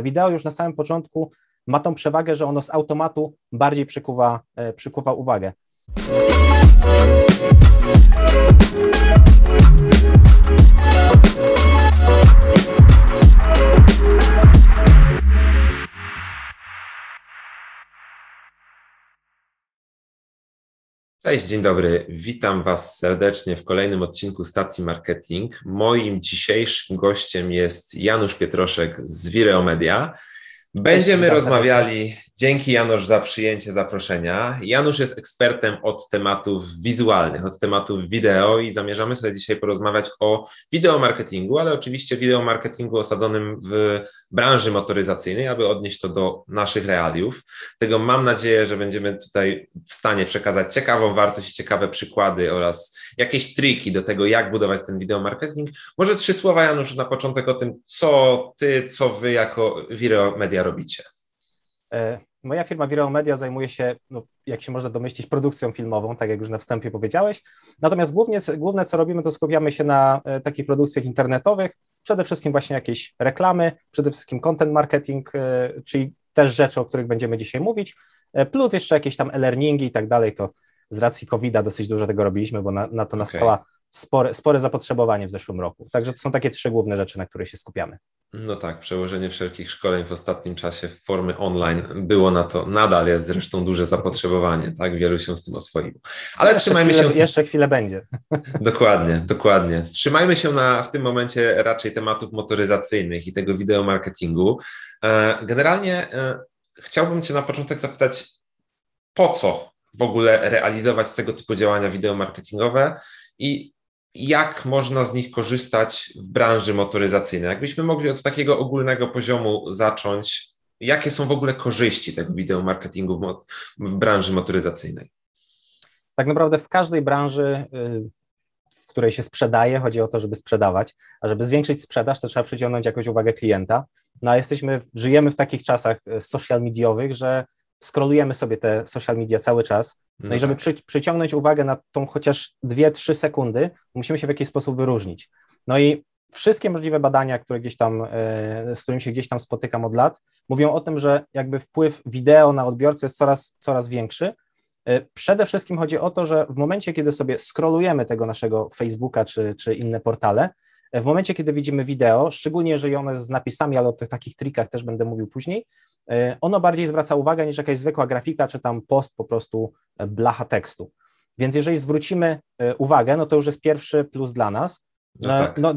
Wideo już na samym początku ma tą przewagę, że ono z automatu bardziej przykuwa, e, przykuwa uwagę. Cześć, dzień dobry. Witam Was serdecznie w kolejnym odcinku Stacji Marketing. Moim dzisiejszym gościem jest Janusz Pietroszek z Vireo Media. Będziemy rozmawiali, dzięki Janusz za przyjęcie zaproszenia. Janusz jest ekspertem od tematów wizualnych, od tematów wideo i zamierzamy sobie dzisiaj porozmawiać o wideomarketingu, ale oczywiście wideomarketingu osadzonym w branży motoryzacyjnej, aby odnieść to do naszych realiów. Tego mam nadzieję, że będziemy tutaj w stanie przekazać ciekawą wartość, ciekawe przykłady oraz jakieś triki do tego, jak budować ten wideomarketing. Może trzy słowa, Janusz, na początek o tym, co ty, co wy jako Vireo Media robicie. E, moja firma Vireo Media zajmuje się, no, jak się można domyślić, produkcją filmową, tak jak już na wstępie powiedziałeś. Natomiast głównie, główne, co robimy, to skupiamy się na e, takich produkcjach internetowych, przede wszystkim właśnie jakieś reklamy, przede wszystkim content marketing, e, czyli też rzeczy, o których będziemy dzisiaj mówić, plus jeszcze jakieś tam e-learningi i tak dalej, to z racji COVID-a dosyć dużo tego robiliśmy, bo na, na to okay. nastała spore, spore zapotrzebowanie w zeszłym roku. Także to są takie trzy główne rzeczy, na które się skupiamy. No tak, przełożenie wszelkich szkoleń w ostatnim czasie w formy online było na to, nadal jest zresztą duże zapotrzebowanie, tak? Wielu się z tym oswoiło. Ale jeszcze trzymajmy chwilę, się. Jeszcze chwilę będzie. Dokładnie, dokładnie. Trzymajmy się na, w tym momencie raczej tematów motoryzacyjnych i tego wideomarketingu. E, generalnie e, chciałbym Cię na początek zapytać, po co w ogóle realizować tego typu działania wideomarketingowe i jak można z nich korzystać w branży motoryzacyjnej. Jakbyśmy mogli od takiego ogólnego poziomu zacząć, jakie są w ogóle korzyści tego wideomarketingu w, w branży motoryzacyjnej? Tak naprawdę w każdej branży, y, w której się sprzedaje, chodzi o to, żeby sprzedawać, a żeby zwiększyć sprzedaż, to trzeba przyciągnąć jakąś uwagę klienta. No a jesteśmy, żyjemy w takich czasach y, social mediowych, że skrolujemy sobie te social media cały czas. No, no i żeby tak. przy, przyciągnąć uwagę na tą chociaż 2-3 sekundy, musimy się w jakiś sposób wyróżnić. No i wszystkie możliwe badania, które gdzieś tam, e, z którymi się gdzieś tam spotykam od lat, mówią o tym, że jakby wpływ wideo na odbiorcę jest coraz, coraz większy. E, przede wszystkim chodzi o to, że w momencie, kiedy sobie scrollujemy tego naszego Facebooka czy, czy inne portale, w momencie, kiedy widzimy wideo, szczególnie jeżeli ono jest z napisami, ale o tych takich trikach też będę mówił później, e, ono bardziej zwraca uwagę niż jakaś zwykła grafika, czy tam post po prostu e, blacha tekstu. Więc jeżeli zwrócimy e, uwagę, no to już jest pierwszy plus dla nas. No, no, tak. no,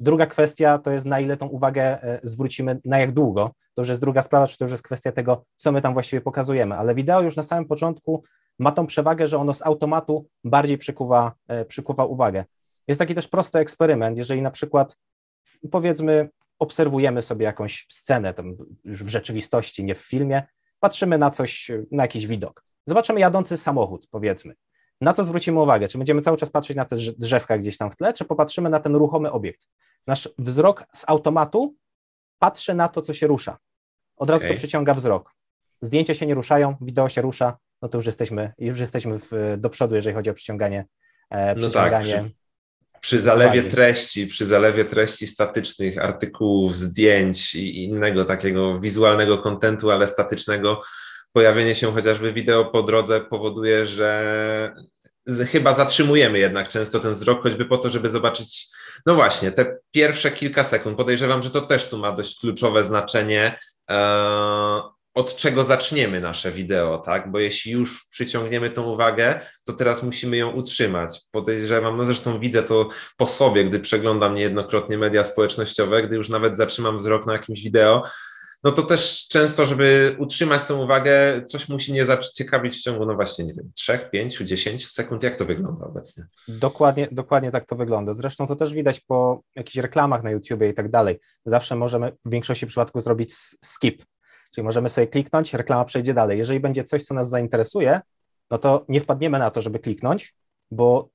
druga kwestia to jest na ile tą uwagę zwrócimy, na jak długo. To już jest druga sprawa, czy to już jest kwestia tego, co my tam właściwie pokazujemy. Ale wideo już na samym początku ma tą przewagę, że ono z automatu bardziej przykuwa, przykuwa uwagę. Jest taki też prosty eksperyment, jeżeli na przykład powiedzmy obserwujemy sobie jakąś scenę tam w rzeczywistości, nie w filmie, patrzymy na coś, na jakiś widok. Zobaczymy jadący samochód, powiedzmy. Na co zwrócimy uwagę? Czy będziemy cały czas patrzeć na te drzewka gdzieś tam w tle, czy popatrzymy na ten ruchomy obiekt? Nasz wzrok z automatu patrzy na to, co się rusza. Od razu okay. to przyciąga wzrok. Zdjęcia się nie ruszają, wideo się rusza, no to już jesteśmy, już jesteśmy w, do przodu, jeżeli chodzi o przyciąganie, e, przyciąganie no tak, przy zalewie treści, przy zalewie treści statycznych, artykułów, zdjęć i innego takiego wizualnego kontentu, ale statycznego, pojawienie się chociażby wideo po drodze powoduje, że chyba zatrzymujemy jednak często ten wzrok, choćby po to, żeby zobaczyć, no właśnie, te pierwsze kilka sekund. Podejrzewam, że to też tu ma dość kluczowe znaczenie. Eee, od czego zaczniemy nasze wideo, tak? Bo jeśli już przyciągniemy tą uwagę, to teraz musimy ją utrzymać. Podejrzewam, no zresztą widzę to po sobie, gdy przeglądam niejednokrotnie media społecznościowe, gdy już nawet zatrzymam wzrok na jakimś wideo, no to też często, żeby utrzymać tą uwagę, coś musi nie zaciekawić w ciągu, no właśnie, nie wiem, 3, 5, 10 sekund. Jak to wygląda obecnie? Dokładnie, dokładnie tak to wygląda. Zresztą to też widać po jakichś reklamach na YouTubie i tak dalej. Zawsze możemy w większości przypadków zrobić skip, Czyli możemy sobie kliknąć, reklama przejdzie dalej. Jeżeli będzie coś, co nas zainteresuje, no to nie wpadniemy na to, żeby kliknąć, bo,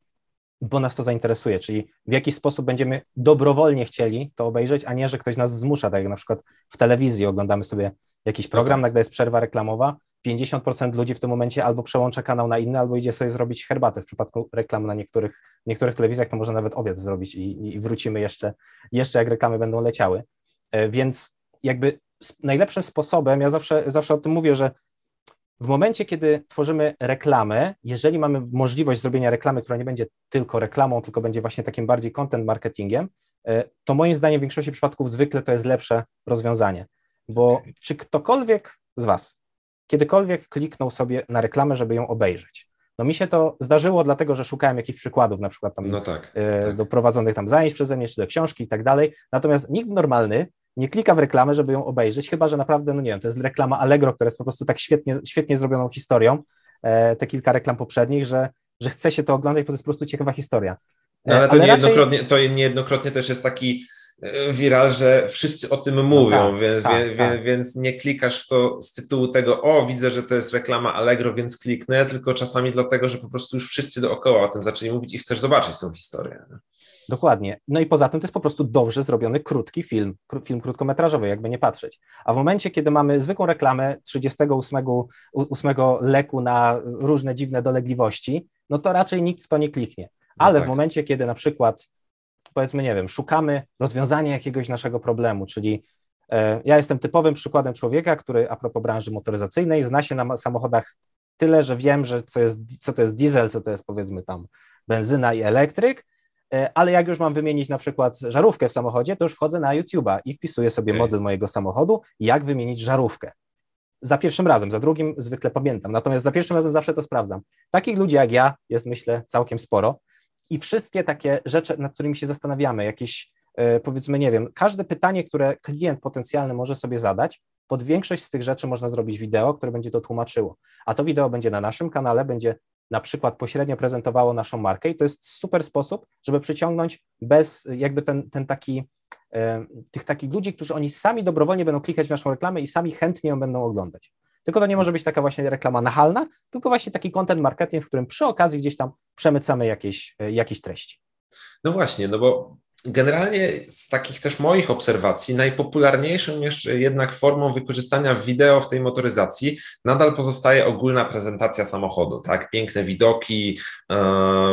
bo nas to zainteresuje, czyli w jaki sposób będziemy dobrowolnie chcieli to obejrzeć, a nie, że ktoś nas zmusza, tak jak na przykład w telewizji oglądamy sobie jakiś program, nagle jest przerwa reklamowa, 50% ludzi w tym momencie albo przełącza kanał na inny, albo idzie sobie zrobić herbatę. W przypadku reklam na niektórych, niektórych telewizjach to można nawet obiad zrobić i, i wrócimy jeszcze, jeszcze jak reklamy będą leciały. E, więc jakby najlepszym sposobem, ja zawsze, zawsze o tym mówię, że w momencie, kiedy tworzymy reklamę, jeżeli mamy możliwość zrobienia reklamy, która nie będzie tylko reklamą, tylko będzie właśnie takim bardziej content marketingiem, e, to moim zdaniem w większości przypadków zwykle to jest lepsze rozwiązanie. Bo czy ktokolwiek z Was kiedykolwiek kliknął sobie na reklamę, żeby ją obejrzeć? No mi się to zdarzyło, dlatego że szukałem jakichś przykładów, na przykład tam no tak, e, tak. do prowadzonych tam zajęć przeze mnie, czy do książki i tak dalej. Natomiast nikt normalny nie klika w reklamę, żeby ją obejrzeć, chyba że naprawdę, no nie wiem, to jest reklama Allegro, która jest po prostu tak świetnie, świetnie zrobioną historią, e, te kilka reklam poprzednich, że, że chce się to oglądać, bo to jest po prostu ciekawa historia. No, ale to, ale niejednokrotnie, raczej... to niejednokrotnie też jest taki e, viral, że wszyscy o tym mówią, no tak, więc, tak, wie, tak. więc nie klikasz w to z tytułu tego, o widzę, że to jest reklama Allegro, więc kliknę, tylko czasami dlatego, że po prostu już wszyscy dookoła o tym zaczęli mówić i chcesz zobaczyć tą historię. Dokładnie. No i poza tym to jest po prostu dobrze zrobiony, krótki film, film krótkometrażowy, jakby nie patrzeć. A w momencie, kiedy mamy zwykłą reklamę 38 8 leku na różne dziwne dolegliwości, no to raczej nikt w to nie kliknie. No Ale no tak. w momencie, kiedy na przykład, powiedzmy, nie wiem, szukamy rozwiązania jakiegoś naszego problemu, czyli e, ja jestem typowym przykładem człowieka, który a propos branży motoryzacyjnej zna się na samochodach tyle, że wiem, że co, jest, co to jest diesel, co to jest powiedzmy tam benzyna i elektryk, ale jak już mam wymienić na przykład żarówkę w samochodzie, to już wchodzę na YouTube'a i wpisuję sobie okay. model mojego samochodu, jak wymienić żarówkę. Za pierwszym razem, za drugim zwykle pamiętam, natomiast za pierwszym razem zawsze to sprawdzam. Takich ludzi jak ja jest myślę całkiem sporo i wszystkie takie rzeczy, nad którymi się zastanawiamy, jakieś e, powiedzmy, nie wiem, każde pytanie, które klient potencjalny może sobie zadać, pod większość z tych rzeczy można zrobić wideo, które będzie to tłumaczyło. A to wideo będzie na naszym kanale, będzie na przykład pośrednio prezentowało naszą markę i to jest super sposób, żeby przyciągnąć bez jakby ten, ten taki, e, tych takich ludzi, którzy oni sami dobrowolnie będą klikać w naszą reklamę i sami chętnie ją będą oglądać. Tylko to nie może być taka właśnie reklama nachalna, tylko właśnie taki content marketing, w którym przy okazji gdzieś tam przemycamy jakieś, e, jakieś treści. No właśnie, no bo Generalnie z takich też moich obserwacji, najpopularniejszą jeszcze jednak formą wykorzystania wideo w tej motoryzacji nadal pozostaje ogólna prezentacja samochodu, tak? Piękne widoki, e,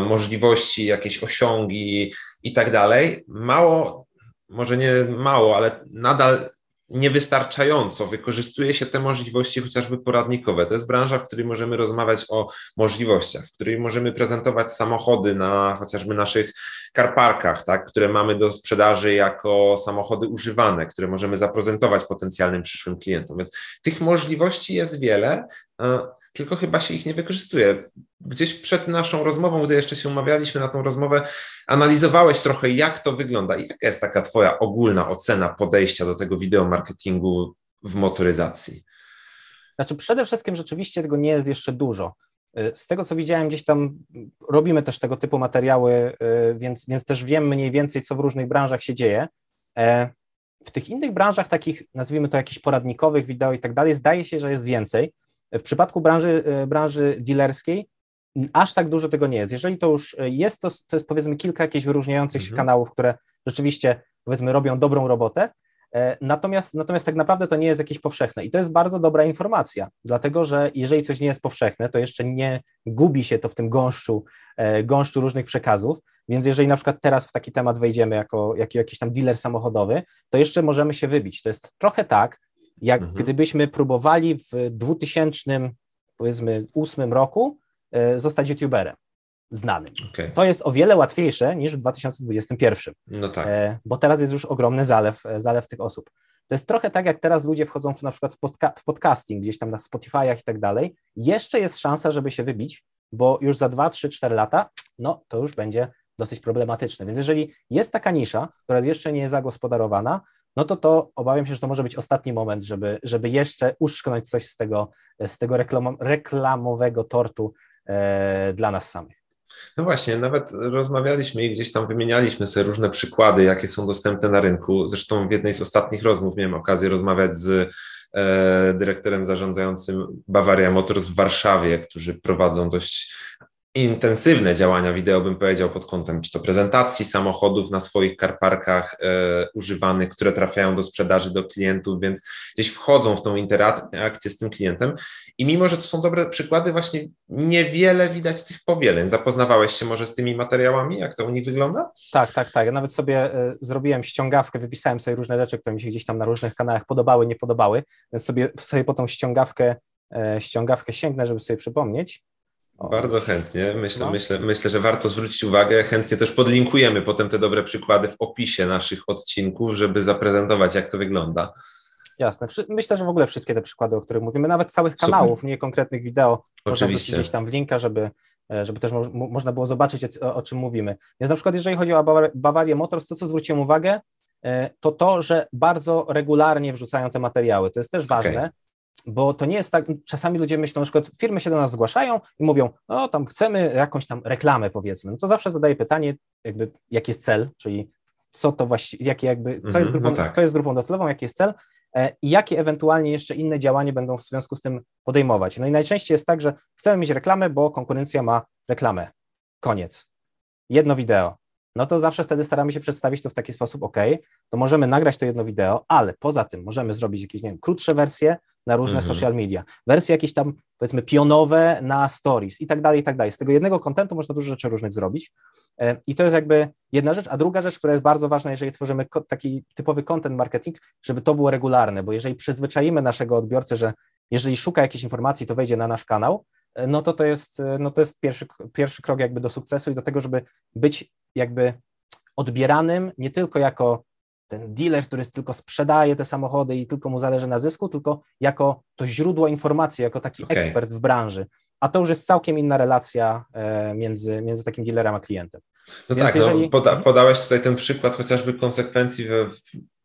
możliwości, jakieś osiągi i tak dalej. Mało, może nie mało, ale nadal niewystarczająco wykorzystuje się te możliwości chociażby poradnikowe. To jest branża, w której możemy rozmawiać o możliwościach, w której możemy prezentować samochody na chociażby naszych karparkach, tak, które mamy do sprzedaży jako samochody używane, które możemy zaprezentować potencjalnym przyszłym klientom. Więc tych możliwości jest wiele, e, tylko chyba się ich nie wykorzystuje. Gdzieś przed naszą rozmową, gdy jeszcze się umawialiśmy na tą rozmowę, analizowałeś trochę, jak to wygląda i jaka jest taka Twoja ogólna ocena podejścia do tego wideomarketingu w motoryzacji? Znaczy, przede wszystkim rzeczywiście tego nie jest jeszcze dużo. Z tego, co widziałem, gdzieś tam robimy też tego typu materiały, więc, więc też wiem mniej więcej, co w różnych branżach się dzieje. E, w tych innych branżach, takich nazwijmy to jakichś poradnikowych, wideo i tak dalej, zdaje się, że jest więcej. W przypadku branży, e, branży dealerskiej aż tak dużo tego nie jest. Jeżeli to już jest, to, to jest powiedzmy kilka jakichś wyróżniających się mhm. kanałów, które rzeczywiście powiedzmy robią dobrą robotę, Natomiast, natomiast tak naprawdę to nie jest jakieś powszechne i to jest bardzo dobra informacja, dlatego że jeżeli coś nie jest powszechne, to jeszcze nie gubi się to w tym gąszczu, e, gąszczu różnych przekazów, więc jeżeli na przykład teraz w taki temat wejdziemy jako, jako jakiś tam dealer samochodowy, to jeszcze możemy się wybić. To jest trochę tak, jak mhm. gdybyśmy próbowali w 2000 powiedzmy ósmym roku e, zostać youtuberem znanym. Okay. To jest o wiele łatwiejsze niż w 2021. No tak. E, bo teraz jest już ogromny zalew, e, zalew tych osób. To jest trochę tak, jak teraz ludzie wchodzą w, na przykład w, podca w podcasting, gdzieś tam na Spotify'ach i tak dalej. Jeszcze jest szansa, żeby się wybić, bo już za 2, 3, 4 lata, no to już będzie dosyć problematyczne. Więc jeżeli jest taka nisza, która jeszcze nie jest zagospodarowana, no to to obawiam się, że to może być ostatni moment, żeby, żeby jeszcze uszczknąć coś z tego, z tego reklamowego tortu e, dla nas samych. No właśnie, nawet rozmawialiśmy i gdzieś tam wymienialiśmy sobie różne przykłady, jakie są dostępne na rynku. Zresztą w jednej z ostatnich rozmów miałem okazję rozmawiać z e, dyrektorem zarządzającym Bavaria Motors w Warszawie, którzy prowadzą dość intensywne działania wideo, bym powiedział, pod kątem czy to prezentacji samochodów na swoich karparkach e, używanych, które trafiają do sprzedaży do klientów, więc gdzieś wchodzą w tą interakcję z tym klientem. I mimo, że to są dobre przykłady, właśnie niewiele widać tych powieleń. Zapoznawałeś się może z tymi materiałami, jak to u nich wygląda? Tak, tak, tak. Ja nawet sobie y, zrobiłem ściągawkę, wypisałem sobie różne rzeczy, które mi się gdzieś tam na różnych kanałach podobały, nie podobały, więc sobie, sobie po tą ściągawkę, y, ściągawkę sięgnę, żeby sobie przypomnieć. O, Bardzo chętnie. Myślę, no. myślę, myślę, że warto zwrócić uwagę. Chętnie też podlinkujemy potem te dobre przykłady w opisie naszych odcinków, żeby zaprezentować, jak to wygląda. Jasne. Myślę, że w ogóle wszystkie te przykłady, o których mówimy, nawet całych kanałów, Super. nie konkretnych wideo, Oczywiście. można gdzieś tam w linka, żeby, e, żeby też mo można było zobaczyć, o, o, czym mówimy. Więc na przykład, jeżeli chodzi o Bawarię Motors, to co zwróciłem uwagę, e, to to, że bardzo regularnie wrzucają te materiały. To jest też ważne. Okay bo to nie jest tak, czasami ludzie myślą, na przykład firmy się do nas zgłaszają i mówią, no tam chcemy jakąś tam reklamę powiedzmy, no to zawsze zadaję pytanie, jakby jaki jest cel, czyli co to właściwie, jakie jakby, co jest mhm, grupą, no tak. kto jest grupą docelową, jaki jest cel e, i jakie ewentualnie jeszcze inne działania będą w związku z tym podejmować. No i najczęściej jest tak, że chcemy mieć reklamę, bo konkurencja ma reklamę. Koniec. Jedno wideo no to zawsze wtedy staramy się przedstawić to w taki sposób, ok, to możemy nagrać to jedno wideo, ale poza tym możemy zrobić jakieś, nie wiem, krótsze wersje na różne mhm. social media, wersje jakieś tam, powiedzmy, pionowe na stories i tak dalej, i tak dalej. Z tego jednego kontentu można dużo rzeczy różnych zrobić e, i to jest jakby jedna rzecz, a druga rzecz, która jest bardzo ważna, jeżeli tworzymy taki typowy content marketing, żeby to było regularne, bo jeżeli przyzwyczaimy naszego odbiorcę, że jeżeli szuka jakiejś informacji, to wejdzie na nasz kanał, e, no to to jest, e, no to jest pierwszy, pierwszy krok jakby do sukcesu i do tego, żeby być jakby odbieranym nie tylko jako ten dealer, który tylko sprzedaje te samochody i tylko mu zależy na zysku, tylko jako to źródło informacji, jako taki okay. ekspert w branży. A to już jest całkiem inna relacja e, między, między takim dealerem a klientem. No Więc tak, no, jeżeli... no, poda, podałeś tutaj ten przykład chociażby konsekwencji w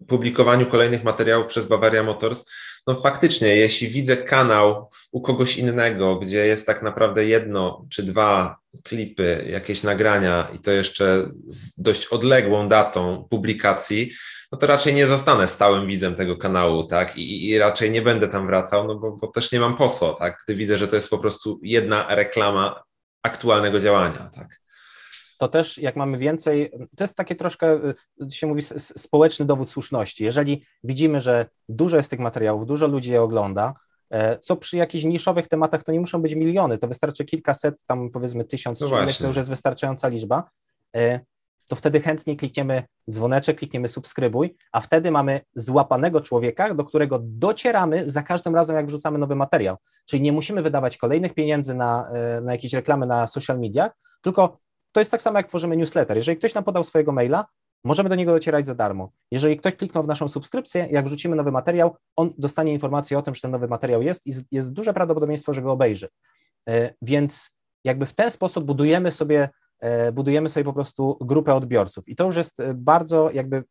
publikowaniu kolejnych materiałów przez Bavaria Motors no faktycznie, jeśli widzę kanał u kogoś innego, gdzie jest tak naprawdę jedno czy dwa klipy, jakieś nagrania i to jeszcze z dość odległą datą publikacji, no to raczej nie zostanę stałym widzem tego kanału, tak? I, i raczej nie będę tam wracał, no bo, bo też nie mam po co, tak? Gdy widzę, że to jest po prostu jedna reklama aktualnego działania, tak? To też jak mamy więcej, to jest takie troszkę, y, się mówi, społeczny dowód słuszności. Jeżeli widzimy, że dużo jest tych materiałów, dużo ludzi je ogląda, e, co przy jakichś niszowych tematach to nie muszą być miliony, to wystarczy kilkaset, tam powiedzmy tysiąc, no myślę, że już jest wystarczająca liczba, e, to wtedy chętnie klikniemy dzwoneczek, klikniemy subskrybuj, a wtedy mamy złapanego człowieka, do którego docieramy za każdym razem, jak wrzucamy nowy materiał. Czyli nie musimy wydawać kolejnych pieniędzy na, e, na jakieś reklamy na social mediach, tylko to jest tak samo, jak tworzymy newsletter. Jeżeli ktoś nam podał swojego maila, możemy do niego docierać za darmo. Jeżeli ktoś kliknął w naszą subskrypcję, jak wrzucimy nowy materiał, on dostanie informację o tym, że ten nowy materiał jest i jest duże prawdopodobieństwo, że go obejrzy. E, więc jakby w ten sposób budujemy sobie, e, budujemy sobie po prostu grupę odbiorców i to już jest e, bardzo jakby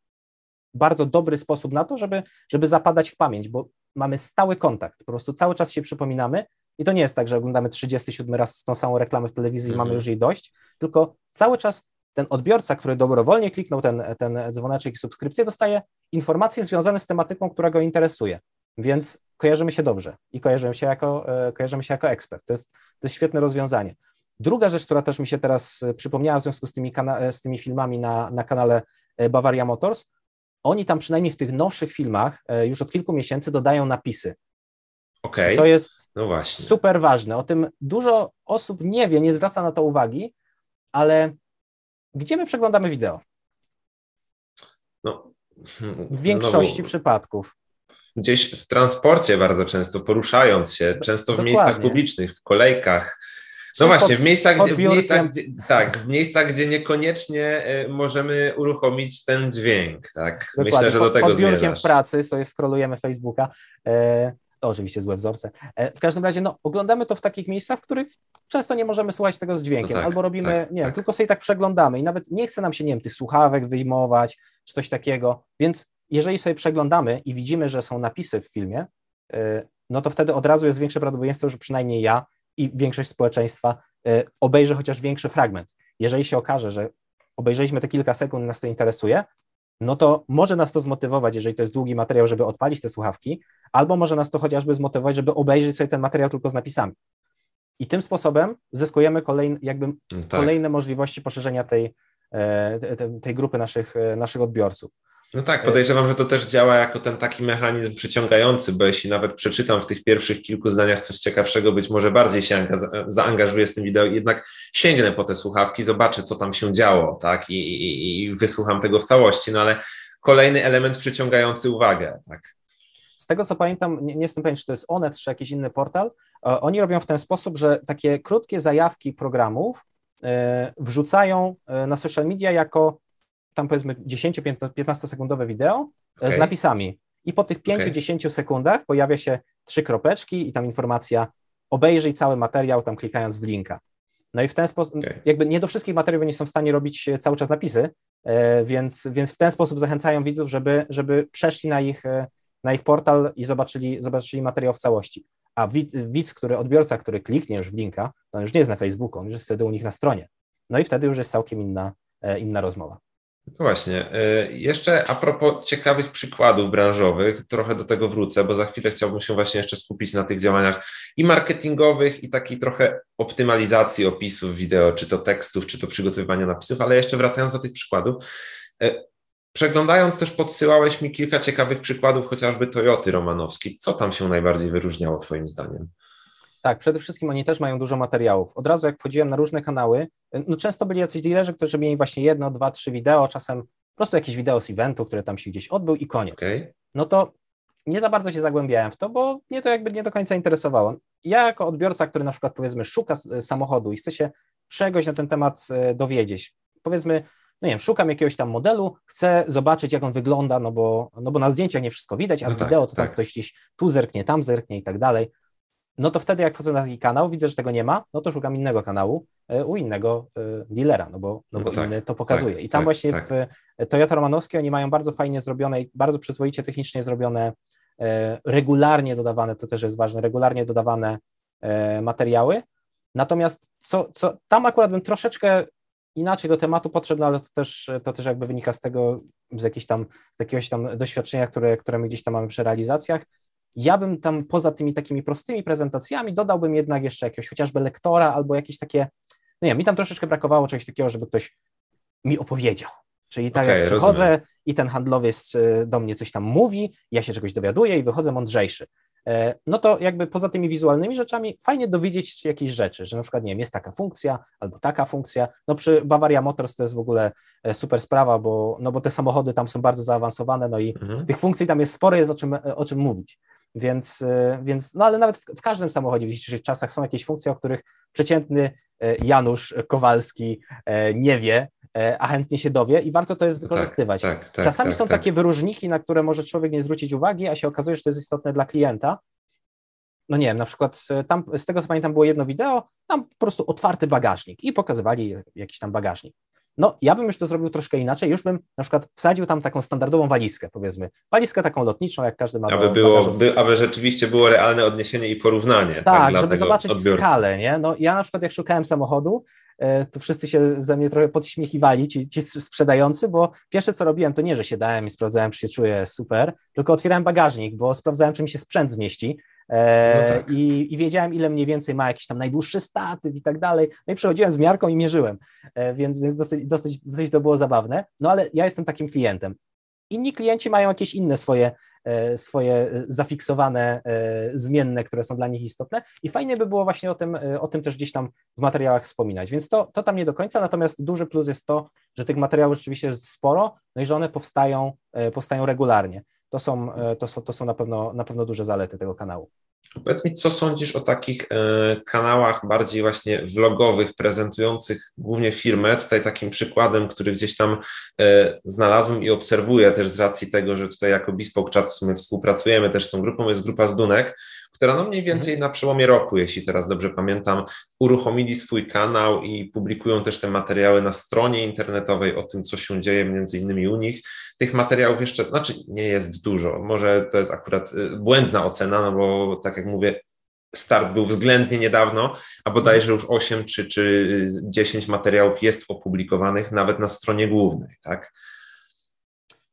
bardzo dobry sposób na to, żeby, żeby zapadać w pamięć, bo mamy stały kontakt, po prostu cały czas się przypominamy i to nie jest tak, że oglądamy 37 raz tą samą reklamę w telewizji i mamy mhm. już jej dość, tylko cały czas ten odbiorca, który dobrowolnie kliknął ten, ten dzwoneczek i subskrypcję, dostaje informacje związane z tematyką, która go interesuje. Więc kojarzymy się dobrze i kojarzymy się jako, e, kojarzymy się jako ekspert. To jest, to jest świetne rozwiązanie. Druga rzecz, która też mi się teraz e, przypomniała w związku z tymi, e, z tymi filmami na, na kanale Bavaria Motors, oni tam przynajmniej w tych nowszych filmach już od kilku miesięcy dodają napisy. Okay. To jest no super ważne. O tym dużo osób nie wie, nie zwraca na to uwagi, ale gdzie my przeglądamy wideo? No, w większości znowu, przypadków. Gdzieś w transporcie bardzo często, poruszając się, często w Dokładnie. miejscach publicznych, w kolejkach. No właśnie, w miejscach, gdzie, w miejscach, gdzie, tak, w miejscach, gdzie niekoniecznie e, możemy uruchomić ten dźwięk, tak. Dokładnie. Myślę, że do tego Pod biurkiem w pracy sobie scrollujemy Facebooka, e, to oczywiście złe wzorce. E, w każdym razie, no, oglądamy to w takich miejscach, w których często nie możemy słuchać tego z dźwiękiem, no tak, albo robimy, tak, nie tak. tylko sobie tak przeglądamy i nawet nie chce nam się, nie wiem, tych słuchawek wyjmować, czy coś takiego, więc jeżeli sobie przeglądamy i widzimy, że są napisy w filmie, e, no to wtedy od razu jest większe prawdopodobieństwo, że przynajmniej ja i większość społeczeństwa e, obejrzy chociaż większy fragment. Jeżeli się okaże, że obejrzeliśmy te kilka sekund, nas to interesuje, no to może nas to zmotywować, jeżeli to jest długi materiał, żeby odpalić te słuchawki, albo może nas to chociażby zmotywować, żeby obejrzeć sobie ten materiał tylko z napisami. I tym sposobem zyskujemy kolejne, jakby tak. kolejne możliwości poszerzenia tej, tej grupy naszych, naszych odbiorców. No tak, podejrzewam, że to też działa jako ten taki mechanizm przyciągający, bo jeśli nawet przeczytam w tych pierwszych kilku zdaniach coś ciekawszego, być może bardziej się zaangażuję z tym wideo, jednak sięgnę po te słuchawki, zobaczę, co tam się działo, tak, i, i, i wysłucham tego w całości, no ale kolejny element przyciągający uwagę, tak. Z tego co pamiętam, nie, nie jestem pewien, czy to jest Onet, czy jakiś inny portal, e, oni robią w ten sposób, że takie krótkie zajawki programów e, wrzucają e, na social media jako tam powiedzmy 10-15 sekundowe wideo okay. z napisami. I po tych 5-10 okay. sekundach pojawia się trzy kropeczki i tam informacja obejrzyj cały materiał, tam klikając w linka. No i w ten sposób, okay. jakby nie do wszystkich materiałów nie są w stanie robić e, cały czas napisy, e, więc, więc w ten sposób zachęcają widzów, żeby, żeby przeszli na ich, e, na ich portal i zobaczyli, zobaczyli materiał w całości. A widz, widz, który, odbiorca, który kliknie już w linka, to on już nie jest na Facebooku, on już jest wtedy u nich na stronie. No i wtedy już jest całkiem inna, inna rozmowa. No właśnie. Y, jeszcze a propos ciekawych przykładów branżowych, trochę do tego wrócę, bo za chwilę chciałbym się właśnie jeszcze skupić na tych działaniach i marketingowych, i takiej trochę optymalizacji opisów wideo, czy to tekstów, czy to przygotowywania napisów, ale jeszcze wracając do tych przykładów. Y, przeglądając też podsyłałeś mi kilka ciekawych przykładów, chociażby Toyoty Romanowskiej. Co tam się najbardziej wyróżniało Twoim zdaniem? Tak, przede wszystkim oni też mają dużo materiałów. Od razu jak wchodziłem na różne kanały, no często byli jacyś dealerzy, którzy mieli właśnie jedno, dwa, trzy wideo, czasem po prostu jakieś wideo z eventu, które tam się gdzieś odbył i koniec. Okay. No to nie za bardzo się zagłębiałem w to, bo mnie to jakby nie do końca interesowało. Ja jako odbiorca, który na przykład powiedzmy szuka samochodu i chce się czegoś na ten temat e, dowiedzieć, powiedzmy, no nie wiem, szukam jakiegoś tam modelu, chcę zobaczyć, jak on wygląda, no bo, no bo na zdjęciach nie wszystko widać, a no w tak, wideo to tak. tam ktoś gdzieś tu zerknie, tam zerknie i tak dalej no to wtedy jak wchodzę na taki kanał, widzę, że tego nie ma, no to szukam innego kanału e, u innego e, dealera, no bo, no, no bo tak, inny to pokazuje. Tak, I tam tak, właśnie tak. w e, Toyota Romanowskiej oni mają bardzo fajnie zrobione i bardzo przyzwoicie technicznie zrobione, regularnie dodawane, to też jest ważne, regularnie dodawane materiały. Natomiast co, co tam akurat bym troszeczkę inaczej do tematu podszedł, no ale to też, to też jakby wynika z tego, z, tam, z jakiegoś tam doświadczenia, które, które my gdzieś tam mamy przy realizacjach, ja bym tam poza tymi takimi prostymi prezentacjami dodałbym jednak jeszcze jakiegoś chociażby lektora albo jakieś takie, no nie, mi tam troszeczkę brakowało czegoś takiego, żeby ktoś mi opowiedział. Czyli tak okay, jak przychodzę rozumiem. i ten handlowiec e, do mnie coś tam mówi, ja się czegoś dowiaduję i wychodzę mądrzejszy. E, no to jakby poza tymi wizualnymi rzeczami fajnie dowiedzieć się jakieś rzeczy, że na przykład, nie wiem, jest taka funkcja albo taka funkcja. No przy Bavaria Motors to jest w ogóle e, super sprawa, bo, no bo te samochody tam są bardzo zaawansowane, no i mhm. tych funkcji tam jest sporo, jest o czym, o czym mówić. Więc, e, więc no ale nawet w, w każdym samochodzie w dzisiejszych czasach są jakieś funkcje, o których przeciętny e, Janusz Kowalski e, nie wie, a chętnie się dowie i warto to jest tak, wykorzystywać. Tak, tak, tak, Czasami są tak. takie wyróżniki, na które może człowiek nie zwrócić uwagi, a się okazuje, że to jest istotne dla klienta. No nie wiem, na przykład tam, z tego co pamiętam było jedno wideo, tam po prostu otwarty bagażnik i pokazywali jakiś tam bagażnik. No, ja bym już to zrobił troszkę inaczej, już bym na przykład wsadził tam taką standardową walizkę, powiedzmy. Walizkę taką lotniczą, jak każdy ma. Aby, do, było, by, aby rzeczywiście było realne odniesienie i porównanie. Tak, tak żeby zobaczyć odbiorcy. skalę, nie? No, ja na przykład jak szukałem samochodu, e, to wszyscy się ze mnie trochę podśmiechiwali, ci, ci sprzedający, bo pierwsze co robiłem, to nie, że siadałem i sprawdzałem, czy się czuję super, tylko otwierałem bagażnik, bo sprawdzałem, czy mi się sprzęt zmieści, E, no tak. i, i, wiedziałem, ile mniej więcej ma jakiś tam najdłuższy statyw i tak dalej. No i przechodziłem z miarką i mierzyłem, e, więc, więc dosyć, dosyć, dosyć to było zabawne. No ale ja jestem takim klientem. Inni klienci mają jakieś inne swoje, e, swoje zafiksowane zmienne, które są dla nich istotne i fajnie by było właśnie o tym, o tym też gdzieś tam w materiałach wspominać, więc to, to tam nie do końca, natomiast duży plus jest to, że tych materiałów rzeczywiście jest sporo, no i że one powstają, powstają regularnie. To są, to są, to są na, pewno, na pewno duże zalety tego kanału. Powiedz mi, co sądzisz o takich e, kanałach bardziej właśnie vlogowych, prezentujących głównie firmę? Tutaj takim przykładem, który gdzieś tam e, znalazłem i obserwuję też z racji tego, że tutaj jako Bespoke Chat w sumie współpracujemy też z tą grupą, jest grupa Zdunek, która no mniej więcej mhm. na przełomie roku, jeśli teraz dobrze pamiętam, uruchomili swój kanał i publikują też te materiały na stronie internetowej o tym, co się dzieje między innymi u nich. Tych materiałów jeszcze, znaczy nie jest dużo, może to jest akurat y, błędna ocena, no bo tak jak mówię, start był względnie niedawno, a bodajże już 8 czy, czy 10 materiałów jest opublikowanych nawet na stronie głównej, tak?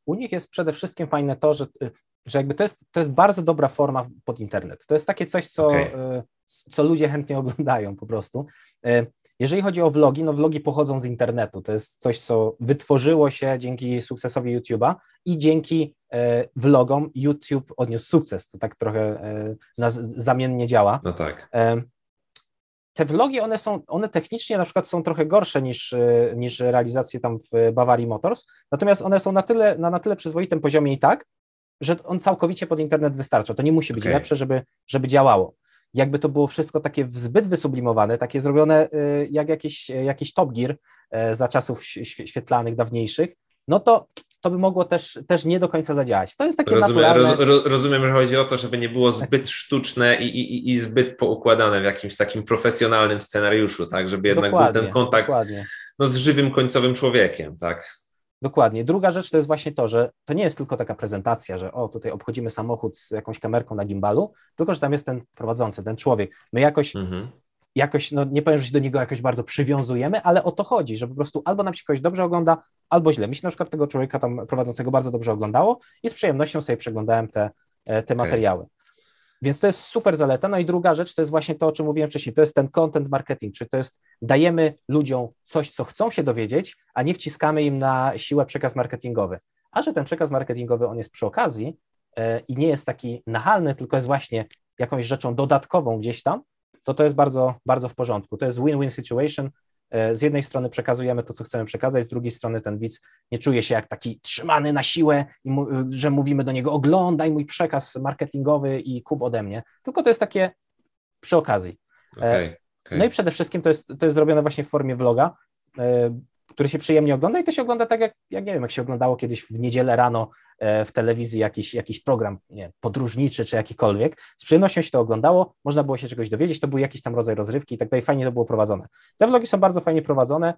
U nich jest przede wszystkim fajne to, że y, że jakby to jest, to jest bardzo dobra forma pod internet. To jest takie coś, co, okay. co ludzie chętnie oglądają po prostu. Jeżeli chodzi o vlogi, no vlogi pochodzą z internetu. To jest coś, co wytworzyło się dzięki sukcesowi YouTube'a i dzięki e, vlogom YouTube odniósł sukces. To tak trochę e, nas zamiennie działa. No tak. Te vlogi, one są, one technicznie na przykład są trochę gorsze niż, niż realizacje tam w Bavarii Motors, natomiast one są na tyle, na, na tyle przyzwoitym poziomie i tak, że on całkowicie pod internet wystarcza. To nie musi być okay. lepsze, żeby, żeby działało jakby to było wszystko takie zbyt wysublimowane, takie zrobione y, jak jakieś, jakiś Top Gear y, za czasów świetlanych, dawniejszych, no to to by mogło też, też nie do końca zadziałać. To jest takie rozumiem, naturalne... roz, rozumiem, że chodzi o to, żeby nie było zbyt sztuczne i, i, i zbyt poukładane w jakimś takim profesjonalnym scenariuszu, tak, żeby jednak dokładnie, był ten kontakt no, z żywym końcowym człowiekiem, tak. Dokładnie. Druga rzecz to jest właśnie to, że to nie jest tylko taka prezentacja, że o, tutaj obchodzimy samochód z jakąś kamerką na gimbalu, tylko że tam jest ten prowadzący, ten człowiek. My jakoś, mhm. jakoś no nie powiem, że się do niego jakoś bardzo przywiązujemy, ale o to chodzi, że po prostu albo nam się kogoś dobrze ogląda, albo źle. Mi się na przykład tego człowieka tam prowadzącego bardzo dobrze oglądało i z przyjemnością sobie przeglądałem te, e, te okay. materiały. Więc to jest super zaleta. No i druga rzecz to jest właśnie to, o czym mówiłem wcześniej, to jest ten content marketing, czyli to jest dajemy ludziom coś, co chcą się dowiedzieć, a nie wciskamy im na siłę przekaz marketingowy. A że ten przekaz marketingowy on jest przy okazji yy, i nie jest taki nachalny, tylko jest właśnie jakąś rzeczą dodatkową gdzieś tam, to to jest bardzo, bardzo w porządku. To jest win-win situation, z jednej strony przekazujemy to, co chcemy przekazać, z drugiej strony ten widz nie czuje się jak taki trzymany na siłę, że mówimy do niego oglądaj mój przekaz marketingowy i kup ode mnie, tylko to jest takie przy okazji. Okay, okay. No i przede wszystkim to jest, to jest zrobione właśnie w formie vloga, e, który się przyjemnie ogląda i to się ogląda tak, jak, jak nie wiem, jak się oglądało kiedyś w niedzielę rano e, w telewizji jakiś, jakiś program nie, podróżniczy czy jakikolwiek. Z przyjemnością się to oglądało, można było się czegoś dowiedzieć, to był jakiś tam rodzaj rozrywki i tak dalej, fajnie to było prowadzone. Te vlogi są bardzo fajnie prowadzone.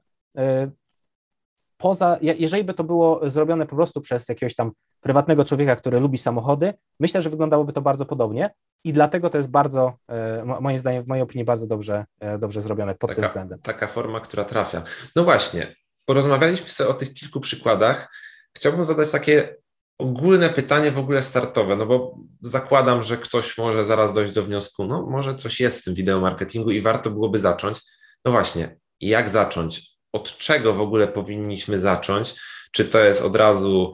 E, poza, jeżeli by to było zrobione po prostu przez jakiegoś tam prywatnego człowieka, który lubi samochody, myślę, że wyglądałoby to bardzo podobnie i dlatego to jest bardzo, e, moim zdaniem, w mojej opinii, bardzo dobrze, dobrze zrobione pod taka, tym względem. Taka forma, która trafia. No właśnie, porozmawialiśmy sobie o tych kilku przykładach. Chciałbym zadać takie ogólne pytanie w ogóle startowe, no bo zakładam, że ktoś może zaraz dojść do wniosku, no może coś jest w tym wideo marketingu i warto byłoby zacząć. No właśnie, jak zacząć? Od czego w ogóle powinniśmy zacząć? Czy to jest od razu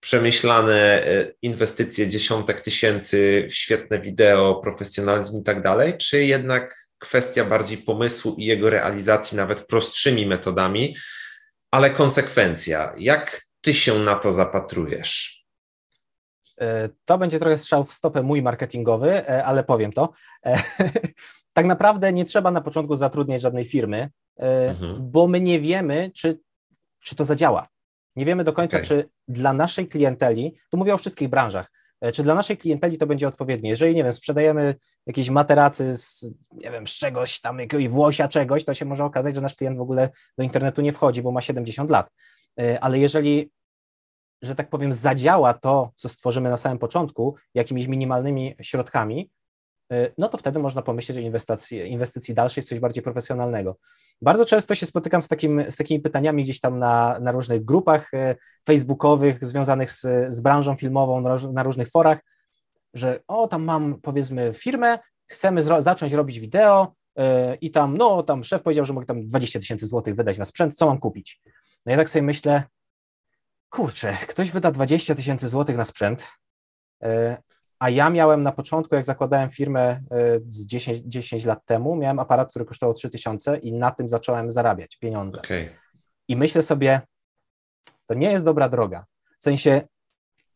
przemyślane e, inwestycje dziesiątek tysięcy w świetne wideo, profesjonalizm i tak dalej, czy jednak kwestia bardziej pomysłu i jego realizacji nawet prostszymi metodami, ale konsekwencja. Jak ty się na to zapatrujesz? E, to będzie trochę strzał w stopę mój marketingowy, e, ale powiem to. E, tak naprawdę nie trzeba na początku zatrudniać żadnej firmy, mhm. bo my nie wiemy, czy, czy to zadziała. Nie wiemy do końca, okay. czy dla naszej klienteli, tu mówię o wszystkich branżach, czy dla naszej klienteli to będzie odpowiednie. Jeżeli, nie wiem, sprzedajemy jakieś materacy z, nie wiem, z czegoś tam, jakiegoś włosia czegoś, to się może okazać, że nasz klient w ogóle do internetu nie wchodzi, bo ma 70 lat. E, ale jeżeli, że tak powiem, zadziała to, co stworzymy na samym początku, jakimiś minimalnymi środkami, e, no to wtedy można pomyśleć o inwestycji, inwestycji dalszej w coś bardziej profesjonalnego. Bardzo często się spotykam z, takim, z takimi pytaniami gdzieś tam na, na różnych grupach e, facebookowych związanych z, z branżą filmową, na, różnych forach, że o, tam mam powiedzmy firmę, chcemy zro- zacząć robić wideo yy, i tam, no, tam szef powiedział, że mogę tam 20 tysięcy złotych wydać na sprzęt, co mam kupić? No ja tak sobie myślę, kurczę, ktoś wyda 20 tysięcy złotych na sprzęt, e, a ja miałem na początku, jak zakładałem firmę e, z 10, 10 lat temu, miałem aparat, który kosztował 3 tysiące i na tym zacząłem zarabiać pieniądze. Okay. I myślę sobie, to nie jest dobra droga. W sensie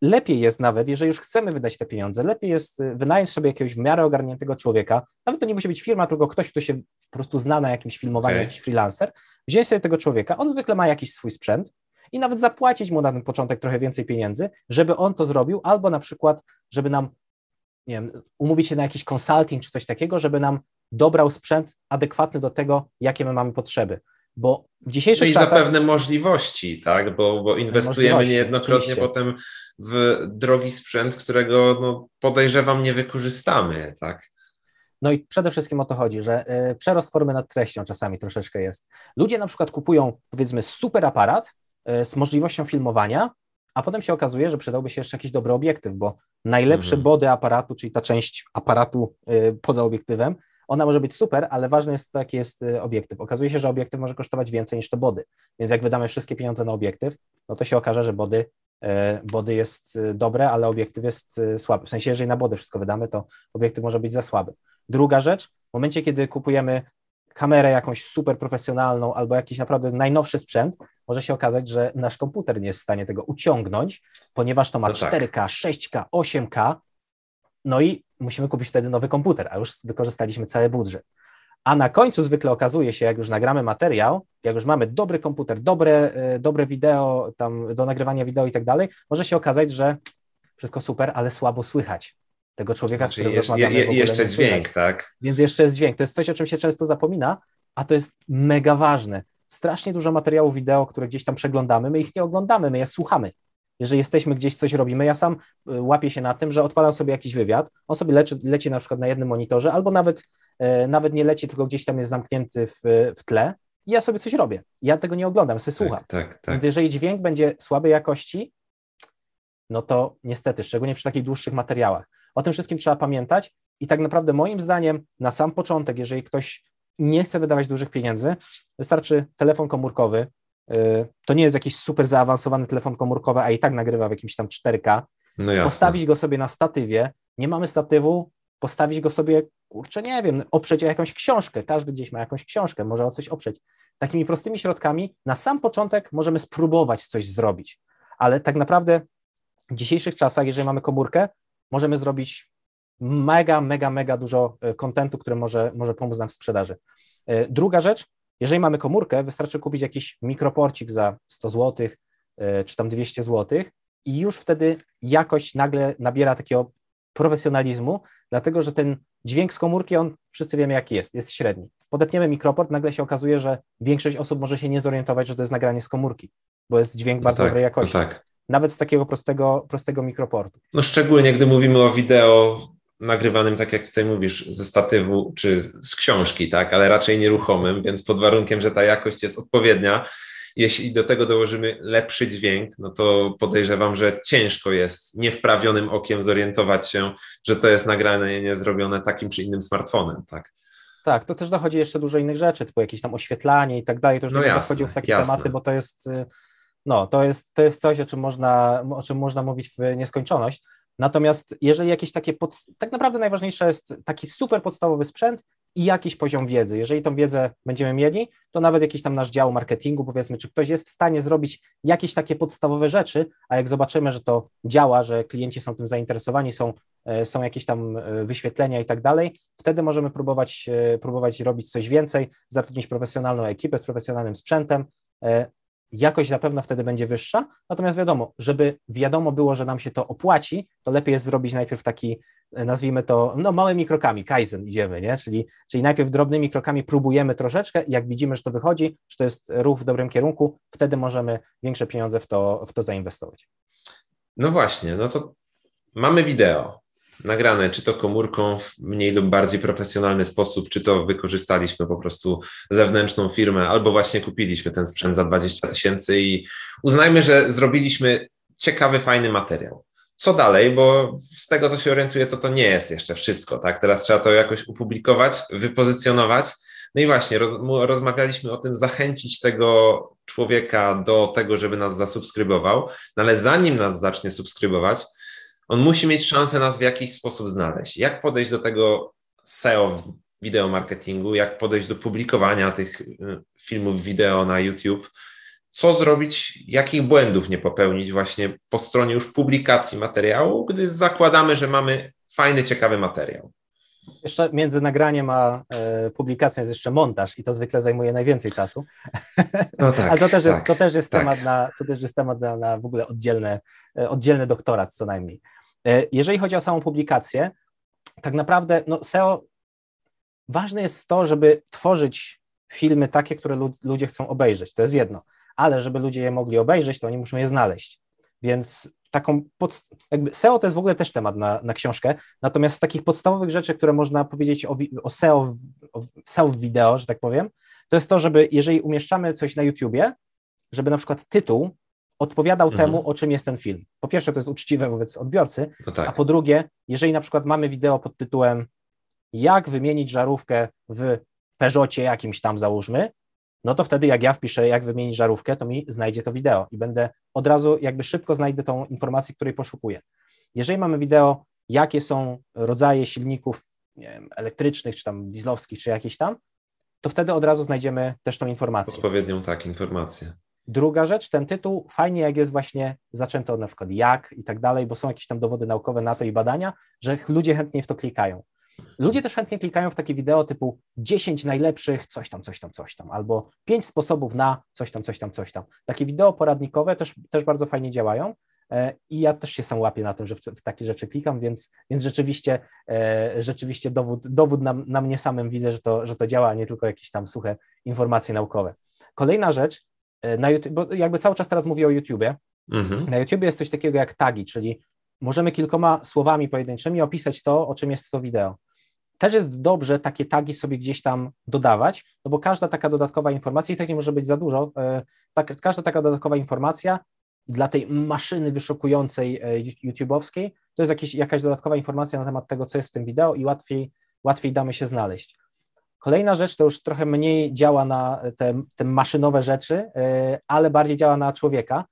lepiej jest nawet, jeżeli już chcemy wydać te pieniądze, lepiej jest e, wynająć sobie jakiegoś w miarę ogarniętego człowieka, nawet to nie musi być firma, tylko ktoś, kto się po prostu zna na jakimś filmowaniu, okay. jakiś freelancer, wziąć sobie tego człowieka, on zwykle ma jakiś swój sprzęt i nawet zapłacić mu na ten początek trochę więcej pieniędzy, żeby on to zrobił, albo na przykład, żeby nam, nie wiem, umówić się na jakiś consulting czy coś takiego, żeby nam dobrał sprzęt adekwatny do tego, jakie my mamy potrzeby. Bo w dzisiejszych no i czasach... zapewne możliwości, tak, bo, bo inwestujemy niejednokrotnie oczywiście. potem w drogi sprzęt, którego no, podejrzewam nie wykorzystamy, tak. No i przede wszystkim o to chodzi, że y, przerost formy nad treścią czasami troszeczkę jest. Ludzie na przykład kupują, powiedzmy, super aparat z możliwością filmowania, a potem się okazuje, że przydałby się jeszcze jakiś dobry obiektyw, bo najlepszy Mhm. body aparatu, czyli ta część aparatu y, poza obiektywem, ona może być super, ale ważne jest to, jaki jest y, obiektyw. Okazuje się, że obiektyw może kosztować więcej niż to body, więc jak wydamy wszystkie pieniądze na obiektyw, no to się okaże, że body, y, body jest dobre, ale obiektyw jest słaby. W sensie, jeżeli na body wszystko wydamy, to obiektyw może być za słaby. Druga rzecz, w momencie, kiedy kupujemy kamerę jakąś super profesjonalną albo jakiś naprawdę najnowszy sprzęt, może się okazać, że nasz komputer nie jest w stanie tego uciągnąć, ponieważ to ma No tak. 4K, 6K, 8K, no i musimy kupić wtedy nowy komputer, a już wykorzystaliśmy cały budżet. A na końcu zwykle okazuje się, jak już nagramy materiał, jak już mamy dobry komputer, dobre, e, dobre wideo, tam do nagrywania wideo i tak dalej, może się okazać, że wszystko super, ale słabo słychać. Tego człowieka, z Znaczy, którym jest, rozmawiamy, je, jeszcze słychać. dźwięk, tak? Więc jeszcze jest dźwięk. To jest coś, o czym się często zapomina, a to jest mega ważne. Strasznie dużo materiałów wideo, które gdzieś tam przeglądamy, my ich nie oglądamy, my je słuchamy. Jeżeli jesteśmy gdzieś, coś robimy, ja sam y, łapię się na tym, że odpalam sobie jakiś wywiad, on sobie leci, leci na przykład na jednym monitorze, albo nawet, e, nawet nie leci, tylko gdzieś tam jest zamknięty w, w tle i ja sobie coś robię. Ja tego nie oglądam, sobie słucham. Tak, tak, tak. Więc jeżeli dźwięk będzie słabej jakości, no to niestety, szczególnie przy takich dłuższych materiałach. O tym wszystkim trzeba pamiętać i tak naprawdę moim zdaniem na sam początek, jeżeli ktoś nie chce wydawać dużych pieniędzy, wystarczy telefon komórkowy. yy, To nie jest jakiś super zaawansowany telefon komórkowy, a i tak nagrywa w jakimś tam 4K. No. Postawić go sobie na statywie. Nie mamy statywu, postawić go sobie, kurczę, nie wiem, oprzeć o jakąś książkę. Każdy gdzieś ma jakąś książkę, może o coś oprzeć. Takimi prostymi środkami na sam początek możemy spróbować coś zrobić, ale tak naprawdę w dzisiejszych czasach, jeżeli mamy komórkę, możemy zrobić mega, mega, mega dużo e, kontentu, który może, może pomóc nam w sprzedaży. E, Druga rzecz, jeżeli mamy komórkę, wystarczy kupić jakiś mikroporcik za 100 zł, czy tam 200 zł i już wtedy jakość nagle nabiera takiego profesjonalizmu, dlatego że ten dźwięk z komórki, on wszyscy wiemy jaki jest, jest średni. Podepniemy mikroport, nagle się okazuje, że większość osób może się nie zorientować, że to jest nagranie z komórki, bo jest dźwięk No bardzo tak, dobrej jakości, No tak. Nawet z takiego prostego, prostego mikroportu. No szczególnie, gdy mówimy o wideo nagrywanym, tak jak tutaj mówisz, ze statywu czy z książki, tak, ale raczej nieruchomym, więc pod warunkiem, że ta jakość jest odpowiednia, jeśli do tego dołożymy lepszy dźwięk, no to podejrzewam, że ciężko jest niewprawionym okiem zorientować się, że to jest nagranie nie zrobione takim czy innym smartfonem, tak. Tak, to też dochodzi jeszcze dużo innych rzeczy, typu jakieś tam oświetlanie i tak dalej, to już No nie będę wchodził w takie jasne. tematy, bo to jest, y, no, to jest, to jest coś, o czym, można, o czym można mówić w nieskończoność. Natomiast jeżeli jakieś takie, pod, tak naprawdę najważniejsze jest taki super podstawowy sprzęt i jakiś poziom wiedzy. Jeżeli tą wiedzę będziemy mieli, to nawet jakiś tam nasz dział marketingu, powiedzmy, czy ktoś jest w stanie zrobić jakieś takie podstawowe rzeczy, a jak zobaczymy, że to działa, że klienci są tym zainteresowani, są, e, są jakieś tam e, wyświetlenia i tak dalej, wtedy możemy próbować, e, próbować robić coś więcej, zatrudnić profesjonalną ekipę z profesjonalnym sprzętem. Jakość na pewno wtedy będzie wyższa, natomiast wiadomo, żeby wiadomo było, że nam się to opłaci, to lepiej jest zrobić najpierw taki, e, nazwijmy to, no małymi krokami, kaizen idziemy, nie? Czyli, czyli najpierw drobnymi krokami próbujemy troszeczkę, jak widzimy, że to wychodzi, że to jest ruch w dobrym kierunku, wtedy możemy większe pieniądze w to, w to zainwestować. No właśnie, no to mamy wideo nagrane, czy to komórką w mniej lub bardziej profesjonalny sposób, czy to wykorzystaliśmy po prostu zewnętrzną firmę, albo właśnie kupiliśmy ten sprzęt za 20 tysięcy i uznajmy, że zrobiliśmy ciekawy, fajny materiał. Co dalej, bo z tego, co się orientuję, to to nie jest jeszcze wszystko, tak? Teraz trzeba to jakoś upublikować, wypozycjonować. No i właśnie, roz, rozmawialiśmy o tym, zachęcić tego człowieka do tego, żeby nas zasubskrybował, no ale zanim nas zacznie subskrybować, on musi mieć szansę nas w jakiś sposób znaleźć. Jak podejść do tego SEO w wideo marketingu, jak podejść do publikowania tych filmów wideo na YouTube, co zrobić, jakich błędów nie popełnić właśnie po stronie już publikacji materiału, gdy zakładamy, że mamy fajny, ciekawy materiał. Jeszcze między nagraniem a e, publikacją jest jeszcze montaż i to zwykle zajmuje najwięcej czasu. No tak, Ale to też jest, tak, to też jest tak. temat, na, to też jest temat na, na w ogóle oddzielne, e, oddzielny doktorat co najmniej. E, Jeżeli chodzi o samą publikację, tak naprawdę no SEO ważne jest to, żeby tworzyć filmy takie, które lud- ludzie chcą obejrzeć. To jest jedno, ale żeby ludzie je mogli obejrzeć, to oni muszą je znaleźć. Więc taką jakby SEO to jest w ogóle też temat na, na książkę, natomiast z takich podstawowych rzeczy, które można powiedzieć o, o, SEO, w, o SEO w wideo, że tak powiem, to jest to, żeby jeżeli umieszczamy coś na YouTubie, żeby na przykład tytuł odpowiadał mhm. temu, o czym jest ten film. Po pierwsze, to jest uczciwe wobec odbiorcy, no tak. a po drugie, jeżeli na przykład mamy wideo pod tytułem jak wymienić żarówkę w Peugeotie jakimś tam załóżmy, no to wtedy jak ja wpiszę, jak wymienić żarówkę, to mi znajdzie to wideo i będę od razu jakby szybko znajdę tą informację, której poszukuję. Jeżeli mamy wideo, jakie są rodzaje silników wiem, elektrycznych, czy tam dieslowskich, czy jakieś tam, to wtedy od razu znajdziemy też tą informację. Odpowiednią tak informację. Druga rzecz, ten tytuł fajnie, jak jest właśnie zaczęto na przykład jak i tak dalej, bo są jakieś tam dowody naukowe na to i badania, że ludzie chętnie w to klikają. Ludzie też chętnie klikają w takie wideo typu 10 najlepszych coś tam, coś tam, coś tam, albo 5 sposobów na coś tam, coś tam, coś tam. Takie wideo poradnikowe też, też bardzo fajnie działają e, i ja też się sam łapię na tym, że w, w takie rzeczy klikam, więc, więc rzeczywiście, e, rzeczywiście dowód, dowód na, na mnie samym widzę, że to, że to działa, a nie tylko jakieś tam suche informacje naukowe. Kolejna rzecz, na YouTube, bo jakby cały czas teraz mówię o YouTubie, mhm. na YouTubie jest coś takiego jak tagi, czyli możemy kilkoma słowami pojedynczymi opisać to, o czym jest to wideo też jest dobrze takie tagi sobie gdzieś tam dodawać, no bo każda taka dodatkowa informacja, i tak nie może być za dużo, e, tak, każda taka dodatkowa informacja dla tej maszyny wyszukującej e, YouTube'owskiej, to jest jakieś, jakaś dodatkowa informacja na temat tego, co jest w tym wideo i łatwiej, łatwiej damy się znaleźć. Kolejna rzecz to już trochę mniej działa na te, te maszynowe rzeczy, e, ale bardziej działa na człowieka.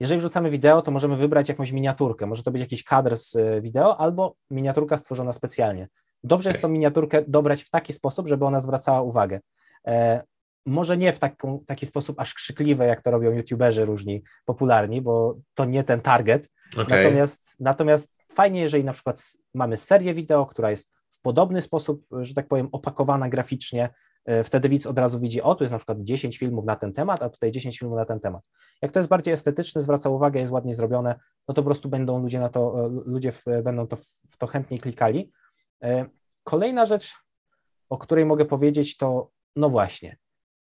Jeżeli wrzucamy wideo, to możemy wybrać jakąś miniaturkę. Może to być jakiś kadr z wideo albo miniaturka stworzona specjalnie. Dobrze jest tą miniaturkę dobrać w taki sposób, żeby ona zwracała uwagę. E, może nie w taką, taki sposób aż krzykliwy, jak to robią youtuberzy różni popularni, bo to nie ten target. Okay. Natomiast, natomiast fajnie, jeżeli na przykład mamy serię wideo, która jest podobny sposób, że tak powiem, opakowana graficznie, e, wtedy widz od razu widzi, o, tu jest na przykład 10 filmów na ten temat, a tutaj 10 filmów na ten temat. Jak to jest bardziej estetyczne, zwraca uwagę, jest ładnie zrobione, no to po prostu będą ludzie na to, e, ludzie w, będą to w, to chętniej klikali. E, kolejna rzecz, o której mogę powiedzieć, to no właśnie.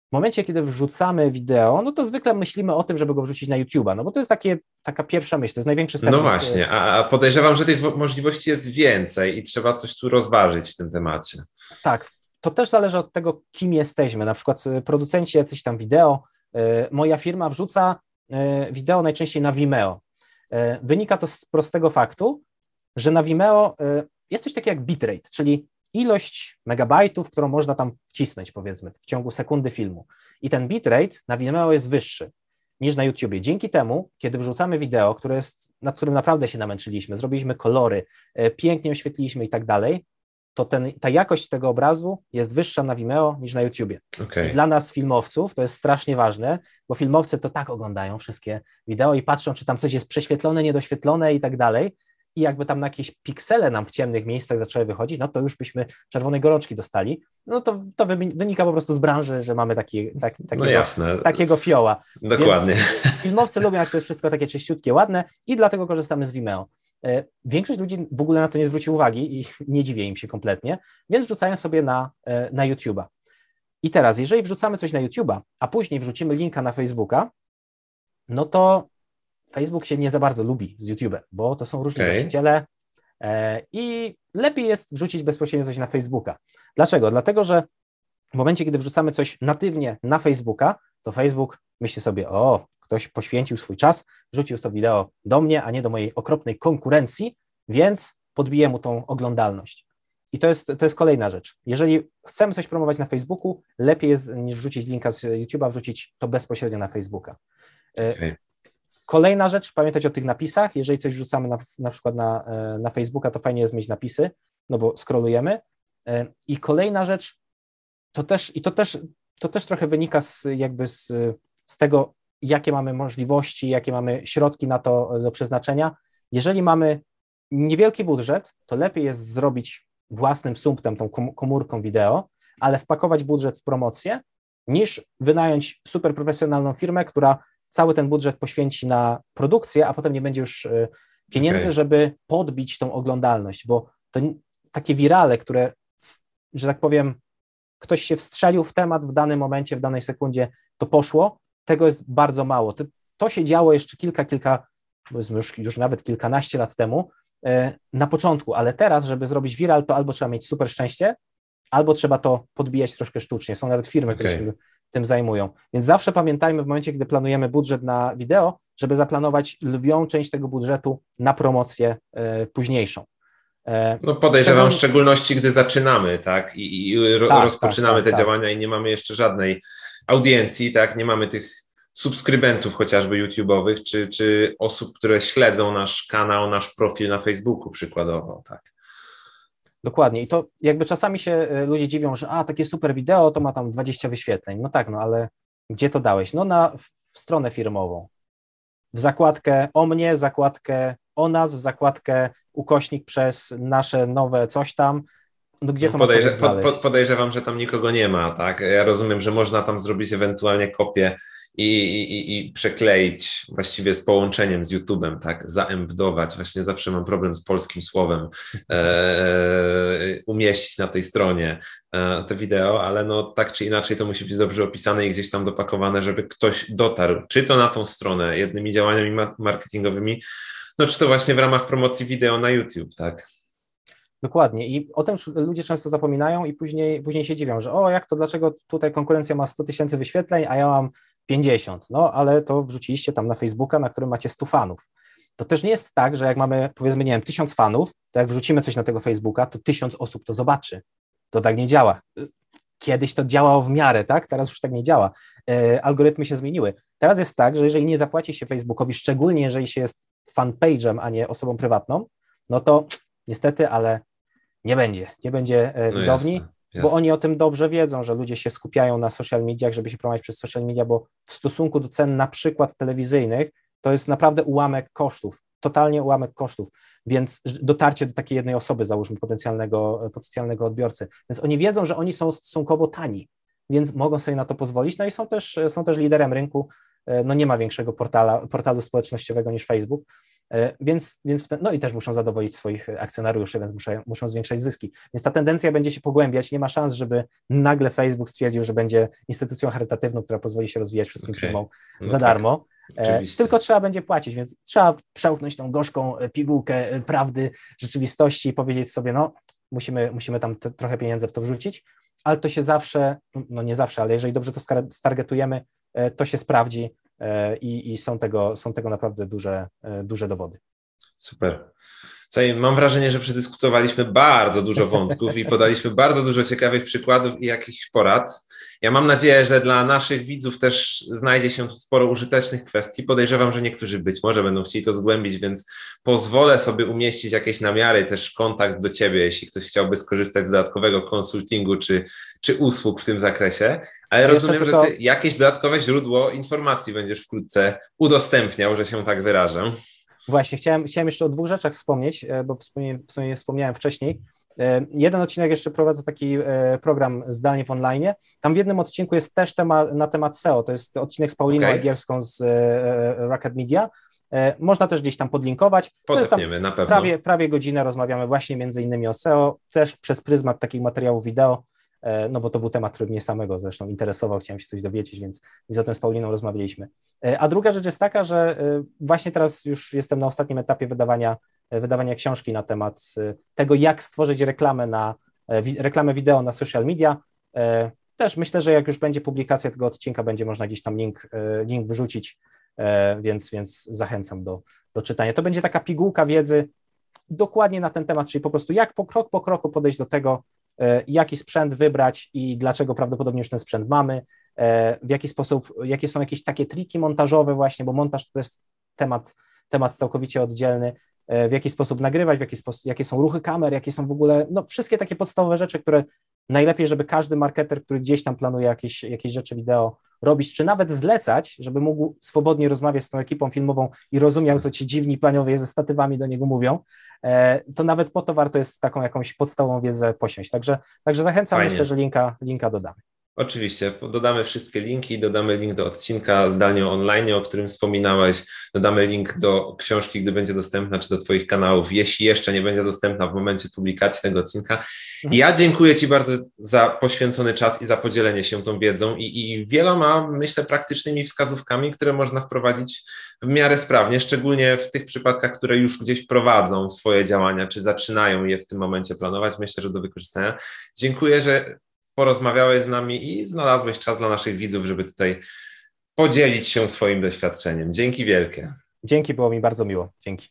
W momencie, kiedy wrzucamy wideo, no to zwykle myślimy o tym, żeby go wrzucić na YouTube'a, no bo to jest takie, taka pierwsza myśl, to jest największy serwis. No właśnie, a podejrzewam, że tych możliwości jest więcej i trzeba coś tu rozważyć w tym temacie. Tak, to też zależy od tego, kim jesteśmy. Na przykład y, producenci jacyś tam wideo, y, moja firma wrzuca y, wideo najczęściej na Vimeo. Wynika to z prostego faktu, że na Vimeo jest coś takiego jak bitrate, czyli ilość megabajtów, którą można tam wcisnąć, powiedzmy, w ciągu sekundy filmu. I ten bitrate na Vimeo jest wyższy niż na YouTubie. Dzięki temu, kiedy wrzucamy wideo, które jest, nad którym naprawdę się namęczyliśmy, zrobiliśmy kolory, e, pięknie oświetliliśmy i tak dalej, to ten, ta jakość tego obrazu jest wyższa na Vimeo niż na YouTubie. Okay. I dla nas filmowców to jest strasznie ważne, bo filmowcy to tak oglądają wszystkie wideo i patrzą, czy tam coś jest prześwietlone, niedoświetlone i tak dalej, i jakby tam na jakieś piksele nam w ciemnych miejscach zaczęły wychodzić, no to już byśmy czerwonej gorączki dostali. No to, to wynika po prostu z branży, że mamy taki, tak, takiego, no jasne. takiego fioła. Dokładnie. Więc filmowcy lubią, jak to jest wszystko takie czyściutkie, ładne i dlatego korzystamy z Vimeo. E, większość ludzi w ogóle na to nie zwróci uwagi i nie dziwię im się kompletnie, więc wrzucają sobie na, e, na YouTube'a. I teraz, jeżeli wrzucamy coś na YouTube'a, a później wrzucimy linka na Facebooka, no to Facebook się nie za bardzo lubi z YouTube, bo to są różni okay. właściciele e, i lepiej jest wrzucić bezpośrednio coś na Facebooka. Dlaczego? Dlatego, że w momencie, kiedy wrzucamy coś natywnie na Facebooka, to Facebook myśli sobie, o, ktoś poświęcił swój czas, wrzucił to wideo do mnie, a nie do mojej okropnej konkurencji, więc podbiję mu tą oglądalność. I to jest, to jest kolejna rzecz. Jeżeli chcemy coś promować na Facebooku, lepiej jest niż wrzucić linka z YouTube'a, wrzucić to bezpośrednio na Facebooka. E, okay. Kolejna rzecz, pamiętać o tych napisach. Jeżeli coś wrzucamy na, na przykład na, e, na Facebooka, to fajnie jest mieć napisy, no bo scrollujemy. E, I kolejna rzecz, to też, i to też, to też trochę wynika z, jakby z, z tego, jakie mamy możliwości, jakie mamy środki na to do przeznaczenia. Jeżeli mamy niewielki budżet, to lepiej jest zrobić własnym sumptem, tą komórką wideo, ale wpakować budżet w promocję, niż wynająć super profesjonalną firmę, która cały ten budżet poświęci na produkcję, a potem nie będzie już e, pieniędzy, okay. żeby podbić tą oglądalność, bo to takie wirale, które, że tak powiem, ktoś się wstrzelił w temat w danym momencie, w danej sekundzie, to poszło, tego jest bardzo mało. To, to się działo jeszcze kilka, kilka, już, już nawet kilkanaście lat temu, e, na początku, ale teraz, żeby zrobić viral, to albo trzeba mieć super szczęście, albo trzeba to podbijać troszkę sztucznie. Są nawet firmy, okay. które się tym zajmują. Więc zawsze pamiętajmy w momencie, gdy planujemy budżet na wideo, żeby zaplanować lwią część tego budżetu na promocję y, późniejszą. E, no podejrzewam w szczególności, gdy zaczynamy, tak, i, i ro, tak, rozpoczynamy tak, tak, te tak. działania i nie mamy jeszcze żadnej audiencji, tak, nie mamy tych subskrybentów chociażby YouTube'owych, czy, czy osób, które śledzą nasz kanał, nasz profil na Facebooku przykładowo, tak. Dokładnie. I to jakby czasami się e, ludzie dziwią, że a, takie super wideo, to ma tam 20 wyświetleń. No tak, no ale gdzie to dałeś? No na w stronę firmową. W zakładkę o mnie, zakładkę o nas, w zakładkę ukośnik przez nasze nowe coś tam. No gdzie to Podejrze pod, podejrzewam, że tam nikogo nie ma, tak? Ja rozumiem, że można tam zrobić ewentualnie kopię i, i, i przekleić właściwie z połączeniem z YouTube'em, tak, zaembdować, właśnie zawsze mam problem z polskim słowem, e, umieścić na tej stronie e, te wideo, ale no tak czy inaczej to musi być dobrze opisane i gdzieś tam dopakowane, żeby ktoś dotarł, czy to na tą stronę jednymi działaniami marketingowymi, no czy to właśnie w ramach promocji wideo na YouTube, tak. Dokładnie i o tym ludzie często zapominają i później, później się dziwią, że o jak to, dlaczego tutaj konkurencja ma 100 tysięcy wyświetleń, a ja mam 50, no ale to wrzuciliście tam na Facebooka, na którym macie 100 fanów. To też nie jest tak, że jak mamy powiedzmy, nie wiem, 1000 fanów, to jak wrzucimy coś na tego Facebooka, to 1000 osób to zobaczy. To tak nie działa. Kiedyś to działało w miarę, tak? Teraz już tak nie działa. E, algorytmy się zmieniły. Teraz jest tak, że jeżeli nie zapłaci się Facebookowi, szczególnie jeżeli się jest fanpage'em, a nie osobą prywatną, no to niestety, ale nie będzie. Nie będzie e, no widowni. Jasne. Jasne. Bo oni o tym dobrze wiedzą, że ludzie się skupiają na social mediach, żeby się promować przez social media, bo w stosunku do cen na przykład telewizyjnych to jest naprawdę ułamek kosztów, totalnie ułamek kosztów, więc dotarcie do takiej jednej osoby, załóżmy potencjalnego, potencjalnego odbiorcy, więc oni wiedzą, że oni są stosunkowo tani, więc mogą sobie na to pozwolić, no i są też, są też liderem rynku, no nie ma większego portala, portalu społecznościowego niż Facebook, E, więc, więc ten, no i też muszą zadowolić swoich akcjonariuszy, więc muszą, muszą zwiększać zyski. Więc ta tendencja będzie się pogłębiać. Nie ma szans, żeby nagle Facebook stwierdził, że będzie instytucją charytatywną, która pozwoli się rozwijać wszystkim okay. firmom no za tak. darmo. E, tylko trzeba będzie płacić, więc trzeba przełknąć tą gorzką e, pigułkę prawdy, rzeczywistości i powiedzieć sobie, no musimy, musimy tam te, trochę pieniędzy w to wrzucić, ale to się zawsze, no nie zawsze, ale jeżeli dobrze to stargetujemy, to się sprawdzi E, i, i są, tego, są tego naprawdę duże, e, duże dowody. Super. Słuchaj, mam wrażenie, że przedyskutowaliśmy bardzo dużo wątków i podaliśmy bardzo dużo ciekawych przykładów i jakichś porad. Ja mam nadzieję, że dla naszych widzów też znajdzie się sporo użytecznych kwestii. Podejrzewam, że niektórzy być może będą chcieli to zgłębić, więc pozwolę sobie umieścić jakieś namiary, też kontakt do Ciebie, jeśli ktoś chciałby skorzystać z dodatkowego konsultingu czy, czy usług w tym zakresie. Ale rozumiem, tylko... że Ty jakieś dodatkowe źródło informacji będziesz wkrótce udostępniał, że się tak wyrażę. Właśnie, chciałem, chciałem jeszcze o dwóch rzeczach wspomnieć, e, bo w sumie, w sumie wspomniałem wcześniej. E, jeden odcinek jeszcze prowadzę taki e, program zdalnie w online. Tam w jednym odcinku jest też temat, na temat SEO. To jest odcinek z Pauliną okay. Agierską z Rocket Media. Można też gdzieś tam podlinkować. Podepniemy, na pewno. Prawie, prawie godzinę rozmawiamy właśnie między innymi o SEO, też przez pryzmat takich materiałów wideo, no bo to był temat, który mnie samego zresztą interesował, chciałem się coś dowiedzieć, więc, więc o tym z Pauliną rozmawialiśmy. A druga rzecz jest taka, że właśnie teraz już jestem na ostatnim etapie wydawania wydawania książki na temat tego, jak stworzyć reklamę, na, e, reklamę wideo na social media. E, też myślę, że jak już będzie publikacja tego odcinka, będzie można gdzieś tam link, e, link wyrzucić, więc, więc zachęcam do, do czytania. To będzie taka pigułka wiedzy dokładnie na ten temat, czyli po prostu jak po krok po kroku podejść do tego, jaki sprzęt wybrać i dlaczego prawdopodobnie już ten sprzęt mamy, w jaki sposób, jakie są jakieś takie triki montażowe właśnie, bo montaż to jest temat, temat całkowicie oddzielny, E, w jaki sposób nagrywać, w jaki sposób, jakie są ruchy kamer, jakie są w ogóle, no wszystkie takie podstawowe rzeczy, które najlepiej, żeby każdy marketer, który gdzieś tam planuje jakieś, jakieś rzeczy wideo robić, czy nawet zlecać, żeby mógł swobodnie rozmawiać z tą ekipą filmową i rozumiał, co ci dziwni planiowie ze statywami do niego mówią, e, to nawet po to warto jest taką jakąś podstawową wiedzę posiąść. Także, także zachęcam, Fajnie. myślę, że linka, linka dodamy. Oczywiście, dodamy wszystkie linki, dodamy link do odcinka zdalnie online, o którym wspominałeś, dodamy link do książki, gdy będzie dostępna, czy do Twoich kanałów, jeśli jeszcze nie będzie dostępna w momencie publikacji tego odcinka. Mhm. Ja dziękuję Ci bardzo za poświęcony czas i za podzielenie się tą wiedzą i, i wieloma, myślę, praktycznymi wskazówkami, które można wprowadzić w miarę sprawnie, szczególnie w tych przypadkach, które już gdzieś prowadzą swoje działania, czy zaczynają je w tym momencie planować. Myślę, że do wykorzystania. Dziękuję, że porozmawiałeś z nami i znalazłeś czas dla naszych widzów, żeby tutaj podzielić się swoim doświadczeniem. Dzięki wielkie. Dzięki, było mi bardzo miło. Dzięki.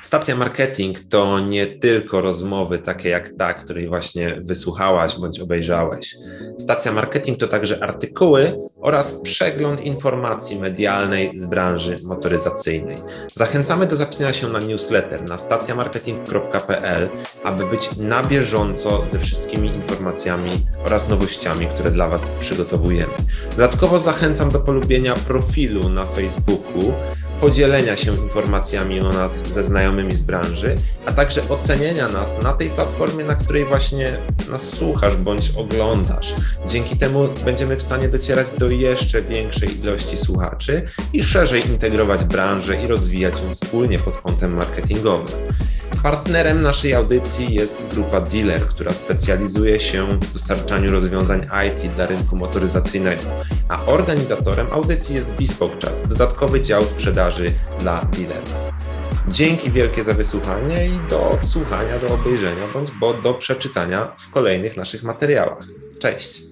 Stacja marketing to nie tylko rozmowy takie jak ta, której właśnie wysłuchałaś bądź obejrzałeś. Stacja marketing to także artykuły oraz przegląd informacji medialnej z branży motoryzacyjnej. Zachęcamy do zapisania się na newsletter na stacjamarketing.pl, aby być na bieżąco ze wszystkimi informacjami oraz nowościami, które dla Was przygotowujemy. Dodatkowo zachęcam do polubienia profilu na Facebooku podzielenia się informacjami o nas ze znajomymi z branży, a także ocenienia nas na tej platformie, na której właśnie nas słuchasz bądź oglądasz. Dzięki temu będziemy w stanie docierać do jeszcze większej ilości słuchaczy i szerzej integrować branżę i rozwijać ją wspólnie pod kątem marketingowym. Partnerem naszej audycji jest grupa Dealer, która specjalizuje się w dostarczaniu rozwiązań IT dla rynku motoryzacyjnego, a organizatorem audycji jest Bespoke Chat, dodatkowy dział sprzedaży dla dealerów. Dzięki wielkie za wysłuchanie i do odsłuchania, do obejrzenia bądź bo do przeczytania w kolejnych naszych materiałach. Cześć!